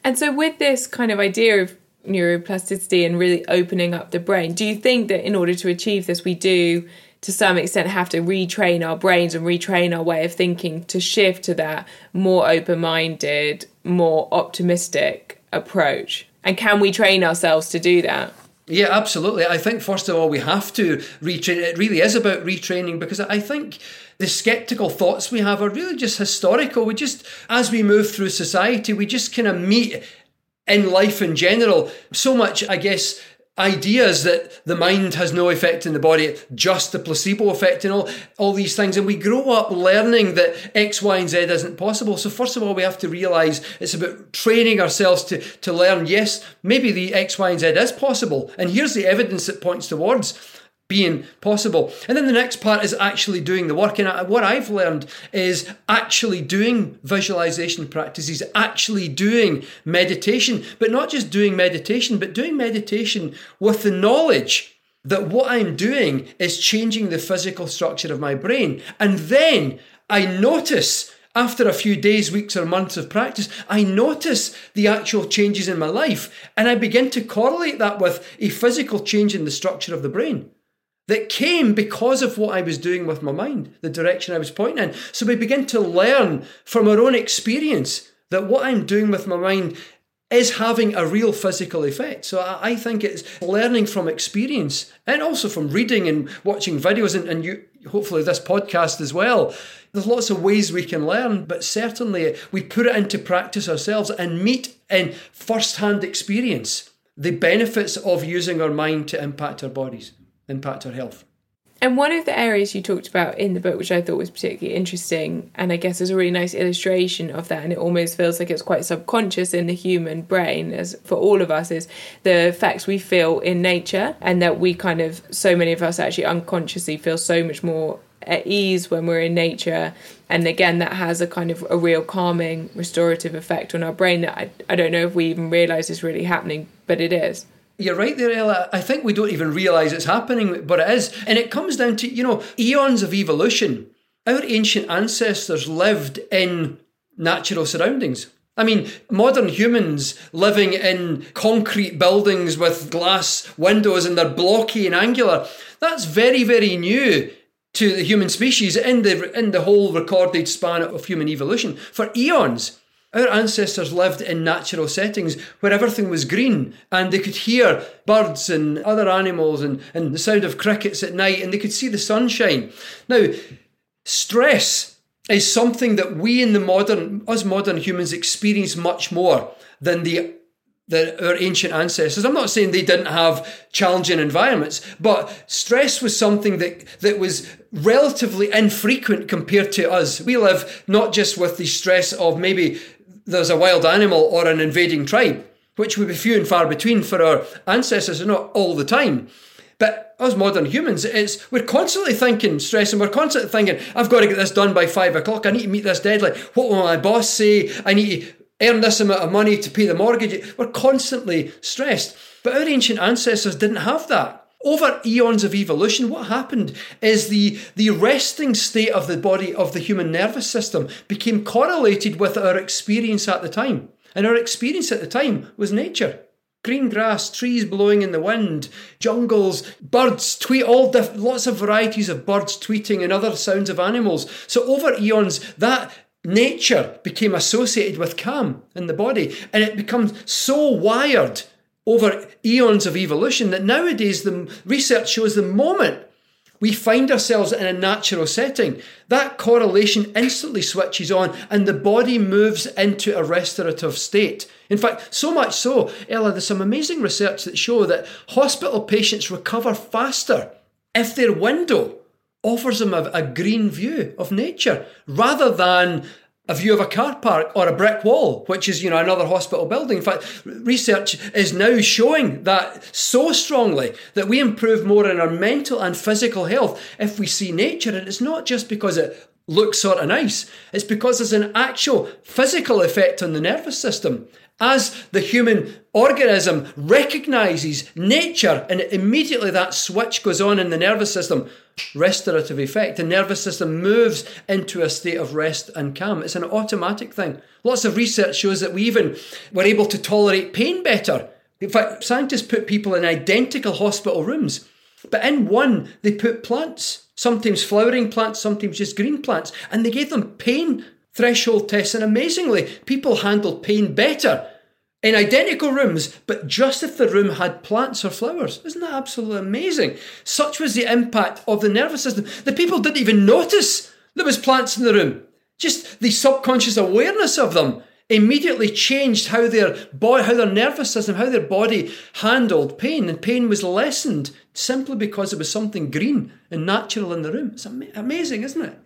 And so, with this kind of idea of neuroplasticity and really opening up the brain. Do you think that in order to achieve this, we do to some extent have to retrain our brains and retrain our way of thinking to shift to that more open minded, more optimistic approach? And can we train ourselves to do that? Yeah, absolutely. I think, first of all, we have to retrain. It really is about retraining because I think the skeptical thoughts we have are really just historical. We just, as we move through society, we just kind of meet in life in general so much, I guess, ideas that the mind has no effect in the body, just the placebo effect and all, all these things. And we grow up learning that X, Y, and Z isn't possible. So first of all, we have to realize it's about training ourselves to, to learn, yes, maybe the X, Y, and Z is possible. And here's the evidence that points towards being possible. And then the next part is actually doing the work. And what I've learned is actually doing visualization practices, actually doing meditation, but not just doing meditation, but doing meditation with the knowledge that what I'm doing is changing the physical structure of my brain. And then I notice after a few days, weeks, or months of practice, I notice the actual changes in my life and I begin to correlate that with a physical change in the structure of the brain that came because of what I was doing with my mind, the direction I was pointing in. So we begin to learn from our own experience that what I'm doing with my mind is having a real physical effect. So I, think it's learning from experience and also from reading and watching videos and, and you, hopefully this podcast as well. There's lots of ways we can learn, but certainly we put it into practice ourselves and meet in first hand experience the benefits of using our mind to impact our bodies impact our health. And one of the areas you talked about in the book, which I thought was particularly interesting, and I guess is a really nice illustration of that, and it almost feels like it's quite subconscious in the human brain, as for all of us, is the effects we feel in nature, and that we kind of, so many of us actually unconsciously feel so much more at ease when we're in nature. And again, that has a kind of a real calming, restorative effect on our brain that I, I don't know if we even realize is really happening, but it is. You're right there, Ella. I think we don't even realise it's happening, but it is. And it comes down to, you know, eons of evolution. Our ancient ancestors lived in natural surroundings. I mean, modern humans living in concrete buildings with glass windows and they're blocky and angular, that's very, very new to the human species in the, in the whole recorded span of human evolution. For eons, our ancestors lived in natural settings where everything was green and they could hear birds and other animals and, and the sound of crickets at night and they could see the sunshine. Now, stress is something that we in the modern, us modern humans experience much more than the the, our ancient ancestors. I'm not saying they didn't have challenging environments, but stress was something that, that was relatively infrequent compared to us. We live not just with the stress of maybe there's a wild animal or an invading tribe, which would be few and far between for our ancestors, and not all the time. But us modern humans, it's we're constantly thinking, stressing. We're constantly thinking, I've got to get this done by five o'clock. I need to meet this deadline. What will my boss say? I need to earn this amount of money to pay the mortgage. We're constantly stressed. But our ancient ancestors didn't have that. Over eons of evolution, what happened is the, the resting state of the body of the human nervous system became correlated with our experience at the time. And our experience at the time was nature. Green grass, trees blowing in the wind, jungles, birds tweet, all diff- lots of varieties of birds tweeting and other sounds of animals. So over eons, that nature became associated with calm in the body, and it becomes so wired over eons of evolution that nowadays the research shows the moment we find ourselves in a natural setting, that correlation instantly switches on and the body moves into a restorative state. In fact, so much so, Ella, there's some amazing research that show that hospital patients recover faster if their window offers them a, a green view of nature rather than a view of a car park or a brick wall, which is, you know, another hospital building. In fact, research is now showing that so strongly that we improve more in our mental and physical health if we see nature. And it's not just because it looks sort of nice, it's because there's an actual physical effect on the nervous system. As the human organism recognizes nature, and immediately that switch goes on in the nervous system, restorative effect. The nervous system moves into a state of rest and calm. It's an automatic thing. Lots of research shows that we even were able to tolerate pain better In fact, scientists put people in identical hospital rooms, but in one, they put plants, sometimes flowering plants, sometimes just green plants, and they gave them pain threshold tests. And amazingly, people handled pain better in identical rooms, but just if the room had plants or flowers. Isn't that absolutely amazing? Such was the impact of the nervous system. The people didn't even notice there was plants in the room. Just the subconscious awareness of them immediately changed how their body, how their nervous system, how their body handled pain, and pain was lessened simply because there was something green and natural in the room. It's amazing, isn't it?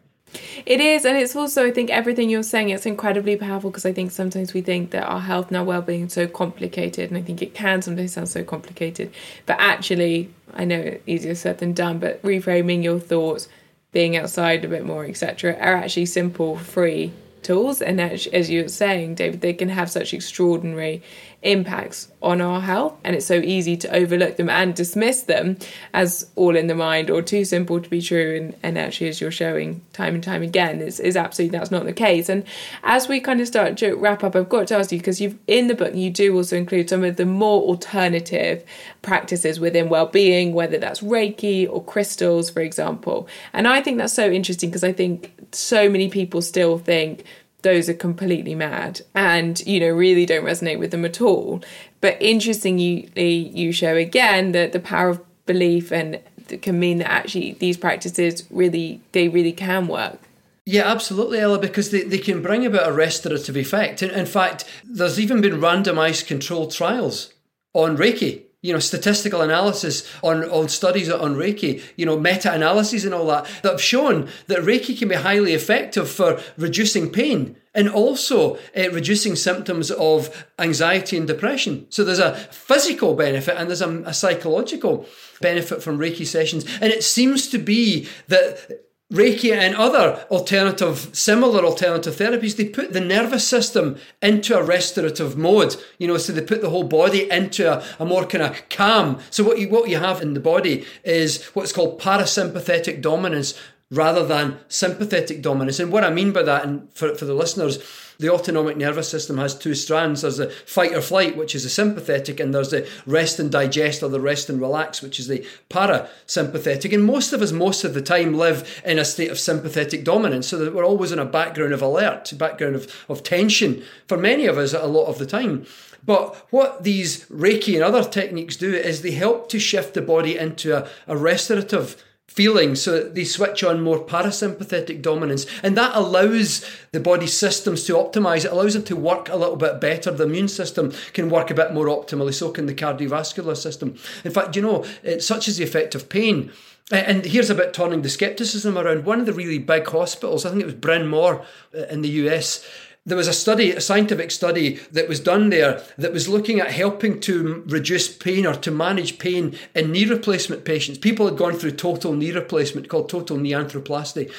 It is, and it's also I think everything you're saying it's incredibly powerful because I think sometimes we think that our health and our well-being is so complicated, and I think it can sometimes sound so complicated, but actually, I know it's easier said than done. But reframing your thoughts, being outside a bit more, etc., are actually simple, free tools, and as, as you were saying, David, they can have such extraordinary impacts on our health and it's so easy to overlook them and dismiss them as all in the mind or too simple to be true. And, and actually as you're showing time and time again is, is absolutely that's not the case. And as we kind of start to wrap up I've got to ask you because you've in the book you do also include some of the more alternative practices within well-being whether that's Reiki or crystals for example. And I think that's so interesting because I think so many people still think those are completely mad and you know really don't resonate with them at all. But interestingly you show again that the power of belief and can mean that actually these practices really they really can work. Yeah, absolutely, Ella, because they, they can bring about a restorative effect. In, in fact, there's even been randomized controlled trials on Reiki you know, statistical analysis on, on studies on Reiki, you know, meta-analyses and all that, that have shown that Reiki can be highly effective for reducing pain and also uh, reducing symptoms of anxiety and depression. So there's a physical benefit and there's a, a psychological benefit from Reiki sessions. And it seems to be that Reiki and other alternative, similar alternative therapies, they put the nervous system into a restorative mode. You know, so they put the whole body into a, a more kind of calm. So what you what you have in the body is what's called parasympathetic dominance rather than sympathetic dominance. And what I mean by that, and for, for the listeners, the autonomic nervous system has two strands. There's the fight or flight, which is the sympathetic, and there's the rest and digest or the rest and relax, which is the parasympathetic. And most of us, most of the time, live in a state of sympathetic dominance, so that we're always in a background of alert, background of, of tension for many of us a lot of the time. But what these Reiki and other techniques do is they help to shift the body into a, a restorative feeling so they switch on more parasympathetic dominance. And that allows the body systems to optimize. It allows them to work a little bit better. The immune system can work a bit more optimally. So can the cardiovascular system. In fact you know such is the effect of pain. And here's a bit turning the skepticism around. One of the really big hospitals i think it was bryn mawr uh, in the us there was a study, a scientific study that was done there that was looking at helping to reduce pain or to manage pain in knee replacement patients. People had gone through total knee replacement called total knee arthroplasty.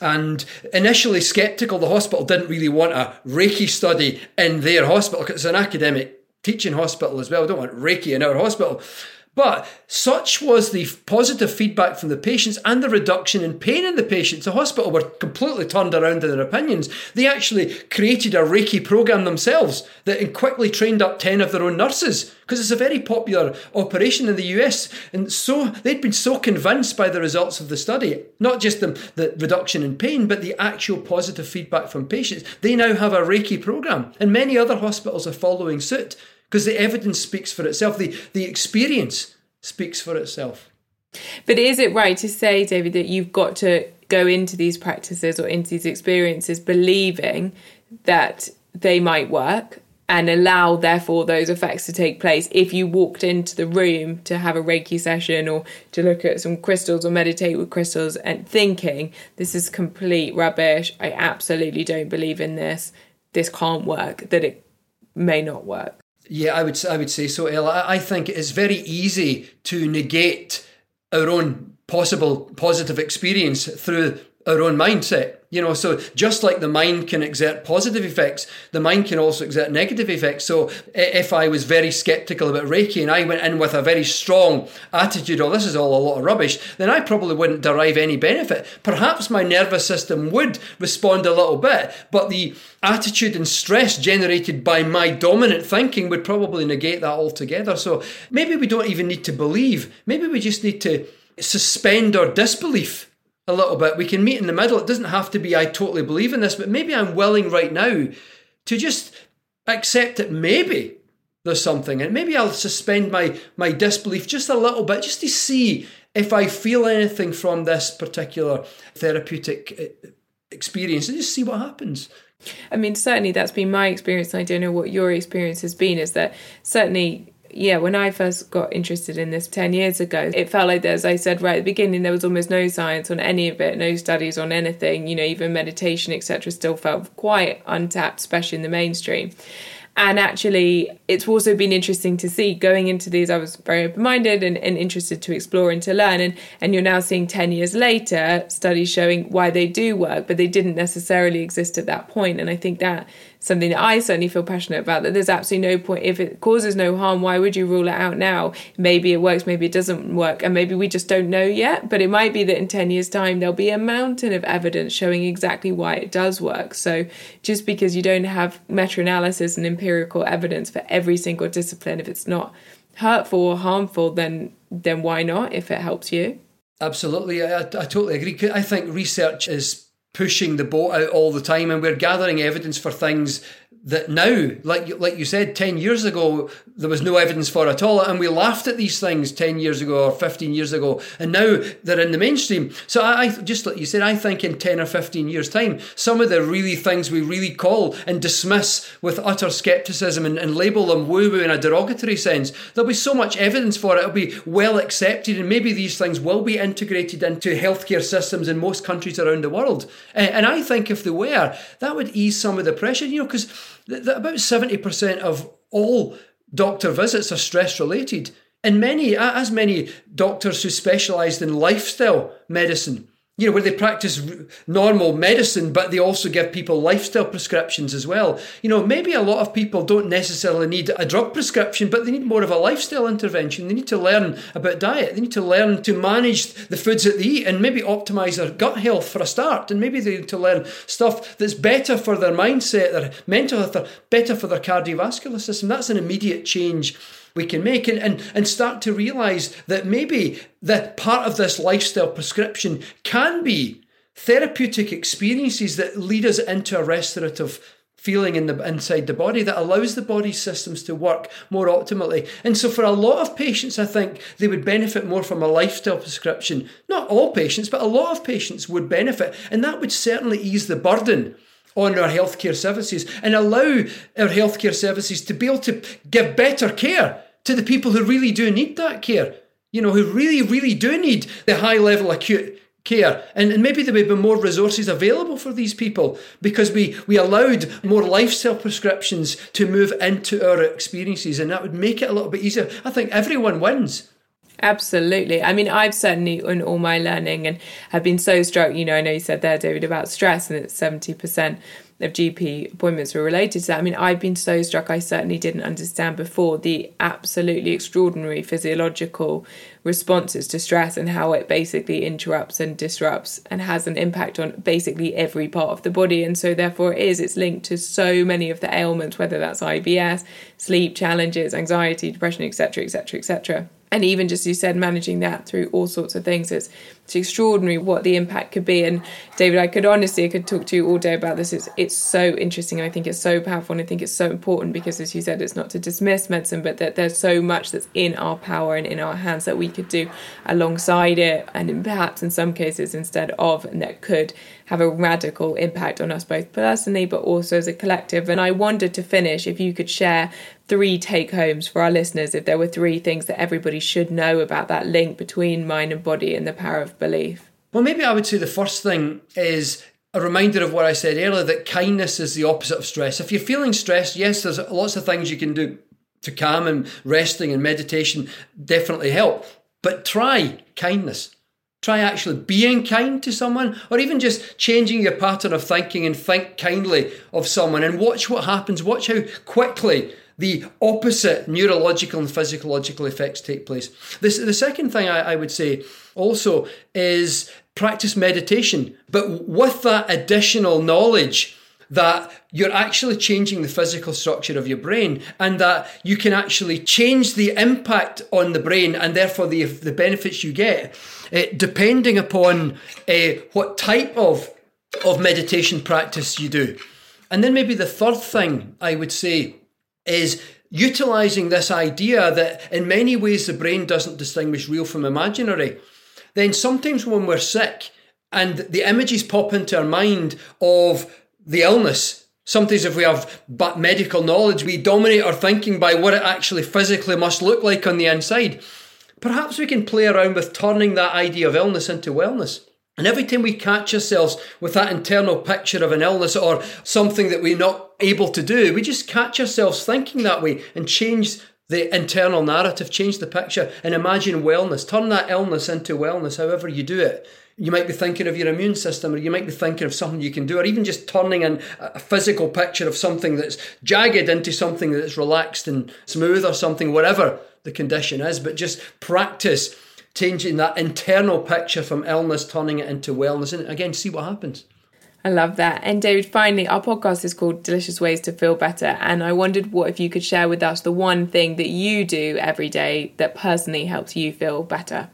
And initially skeptical, the hospital didn't really want a Reiki study in their hospital because it's an academic teaching hospital as well. We don't want Reiki in our hospital. But such was the positive feedback from the patients and the reduction in pain in the patients. The hospital were completely turned around in their opinions. They actually created a Reiki program themselves that quickly trained up 10 of their own nurses because it's a very popular operation in the US. And so they'd been so convinced by the results of the study, not just the, the reduction in pain, but the actual positive feedback from patients. They now have a Reiki program, and many other hospitals are following suit because the evidence speaks for itself, the, the experience speaks for itself. But is it right to say, David, that you've got to go into these practices or into these experiences believing that they might work and allow, therefore, those effects to take place if you walked into the room to have a Reiki session or to look at some crystals or meditate with crystals and thinking, this is complete rubbish, I absolutely don't believe in this, this can't work, that it may not work? Yeah, I would I would say so, Ella. I think it's very easy to negate our own possible positive experience through our own mindset. You know, so just like the mind can exert positive effects, the mind can also exert negative effects. So if I was very skeptical about Reiki and I went in with a very strong attitude, oh, this is all a lot of rubbish, then I probably wouldn't derive any benefit. Perhaps my nervous system would respond a little bit, but the attitude and stress generated by my dominant thinking would probably negate that altogether. So maybe we don't even need to believe. Maybe we just need to suspend our disbelief a little bit. We can meet in the middle. It doesn't have to be I totally believe in this, but maybe I'm willing right now to just accept that maybe there's something and maybe I'll suspend my my disbelief just a little bit just to see if I feel anything from this particular therapeutic uh, experience and just see what happens. I mean, certainly that's been my experience. I don't know what your experience has been. Is that certainly yeah, when I first got interested in this 10 years ago, it felt like, as I said right at the beginning, there was almost no science on any of it, no studies on anything, you know, even meditation, etc., still felt quite untapped, especially in the mainstream. And actually, it's also been interesting to see going into these. I was very open minded and, and, interested to explore and to learn. And, and you're now seeing 10 years later studies showing why they do work, but they didn't necessarily exist at that point. And I think that something that I certainly feel passionate about that there's absolutely no point if it causes no harm why would you rule it out now? Maybe it works maybe it doesn't work and maybe we just don't know yet but it might be that in 10 years time there'll be a mountain of evidence showing exactly why it does work. So just because you don't have meta-analysis and empirical evidence for every single discipline if it's not hurtful or harmful then then why not if it helps you? Absolutely. I, I totally agree. I think research is pushing the boat out all the time and we're gathering evidence for things that now, like like you said, ten years ago there was no evidence for at all, and we laughed at these things ten years ago or fifteen years ago, and now they're in the mainstream. So I, I just like you said, I think in ten or fifteen years' time, some of the really things we really call and dismiss with utter skepticism and, and label them woo woo in a derogatory sense, there'll be so much evidence for it. It'll be well accepted, and maybe these things will be integrated into healthcare systems in most countries around the world. And, and I think if they were, that would ease some of the pressure. You know, because that about 70% of all doctor visits are stress related. And many, as many doctors who specialised in lifestyle medicine you know, where they practice normal medicine, but they also give people lifestyle prescriptions as well. You know, maybe a lot of people don't necessarily need a drug prescription, but they need more of a lifestyle intervention. They need to learn about diet. They need to learn to manage the foods that they eat and maybe optimize their gut health for a start. And maybe they need to learn stuff that's better for their mindset, their mental health, better for their cardiovascular system. That's an immediate change we can make and, and, and start to realize that maybe that part of this lifestyle prescription can be therapeutic experiences that lead us into a restorative feeling in the inside the body that allows the body systems to work more optimally. And so for a lot of patients, I think they would benefit more from a lifestyle prescription. Not all patients, but a lot of patients would benefit. And that would certainly ease the burden on our healthcare services and allow our healthcare services to be able to give better care to the people who really do need that care, you know, who really, really do need the high level acute care. And, and maybe there would be more resources available for these people because we, we allowed more lifestyle prescriptions to move into our experiences and that would make it a little bit easier. I think everyone wins. Absolutely. I mean, I've certainly, in all my learning, and have been so struck. You know, I know you said there, David, about stress, and it's 70% of GP appointments were related to that. I mean, I've been so struck, I certainly didn't understand before the absolutely extraordinary physiological responses to stress and how it basically interrupts and disrupts and has an impact on basically every part of the body. And so, therefore, it is, it's linked to so many of the ailments, whether that's IBS, sleep challenges, anxiety, depression, etc., etc., etc and even just you said managing that through all sorts of things it's it's extraordinary what the impact could be. And david i could honestly i could talk to you all day about this. It's it's so interesting i think it's so powerful and i think it's so important because as you said it's not to dismiss medicine but that there's so much that's in our power and in our hands that we could do alongside it and perhaps in some cases instead of and that could have a radical impact on us both personally but also as a collective and i wanted to finish if you could share three take homes for our listeners if there were three things that everybody should know about that link between mind and body and the power of belief? Well, maybe I would say the first thing is a reminder of what I said earlier that kindness is the opposite of stress. If you're feeling stressed, yes, there's lots of things you can do to calm and resting and meditation definitely help, but try kindness. Try actually being kind to someone, or even just changing your pattern of thinking and think kindly of someone and watch what happens. Watch how quickly the opposite neurological and physiological effects take place. This, the second thing I, I would say also is practice meditation, but with that additional knowledge that you're actually changing the physical structure of your brain and that you can actually change the impact on the brain and therefore the, the benefits you get uh, depending upon uh, what type of, of meditation practice you do. And then maybe the third thing I would say is utilizing this idea that in many ways the brain doesn't distinguish real from imaginary. Then sometimes when we're sick and the images pop into our mind of the illness. Sometimes, if we have medical knowledge, we dominate our thinking by what it actually physically must look like on the inside. Perhaps we can play around with turning that idea of illness into wellness. And every time we catch ourselves with that internal picture of an illness or something that we're not able to do, we just catch ourselves thinking that way and change the internal narrative, change the picture, and imagine wellness. Turn that illness into wellness, however you do it. You might be thinking of your immune system, or you might be thinking of something you can do, or even just turning in a physical picture of something that's jagged into something that's relaxed and smooth, or something, whatever the condition is. But just practice changing that internal picture from illness, turning it into wellness, and again, see what happens. I love that. And David, finally, our podcast is called Delicious Ways to Feel Better. And I wondered what if you could share with us the one thing that you do every day that personally helps you feel better.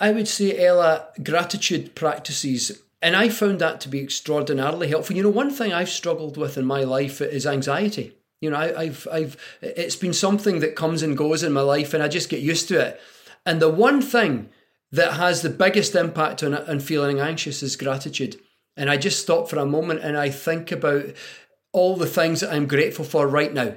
I would say, Ella, gratitude practices. And I found that to be extraordinarily helpful. You know, one thing I've struggled with in my life is anxiety. You know, I, have I've, it's been something that comes and goes in my life, and I just get used to it. And the one thing that has the biggest impact on, on feeling anxious is gratitude. And I just stop for a moment and I think about all the things that I'm grateful for right now.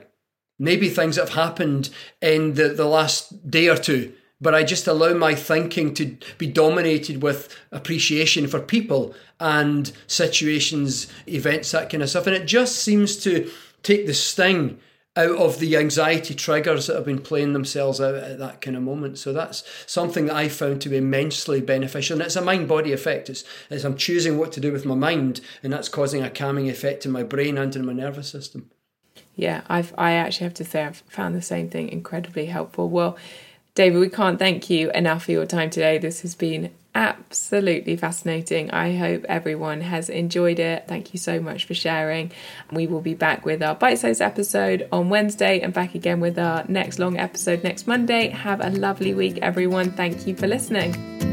Maybe things that have happened in the, the last day or two but I just allow my thinking to be dominated with appreciation for people and situations, events, that kind of stuff. And it just seems to take the sting out of the anxiety triggers that have been playing themselves out at that kind of moment. So that's something that I found to be immensely beneficial. And it's a mind body effect. It's, it's I'm choosing what to do with my mind, and that's causing a calming effect in my brain and in my nervous system. Yeah, I've I actually have to say I've found the same thing incredibly helpful. Well, David, we can't thank you enough for your time today. This has been absolutely fascinating. I hope everyone has enjoyed it. Thank you so much for sharing. We will be back with our bite size episode on Wednesday and back again with our next long episode next Monday. Have a lovely week, everyone. Thank you for listening.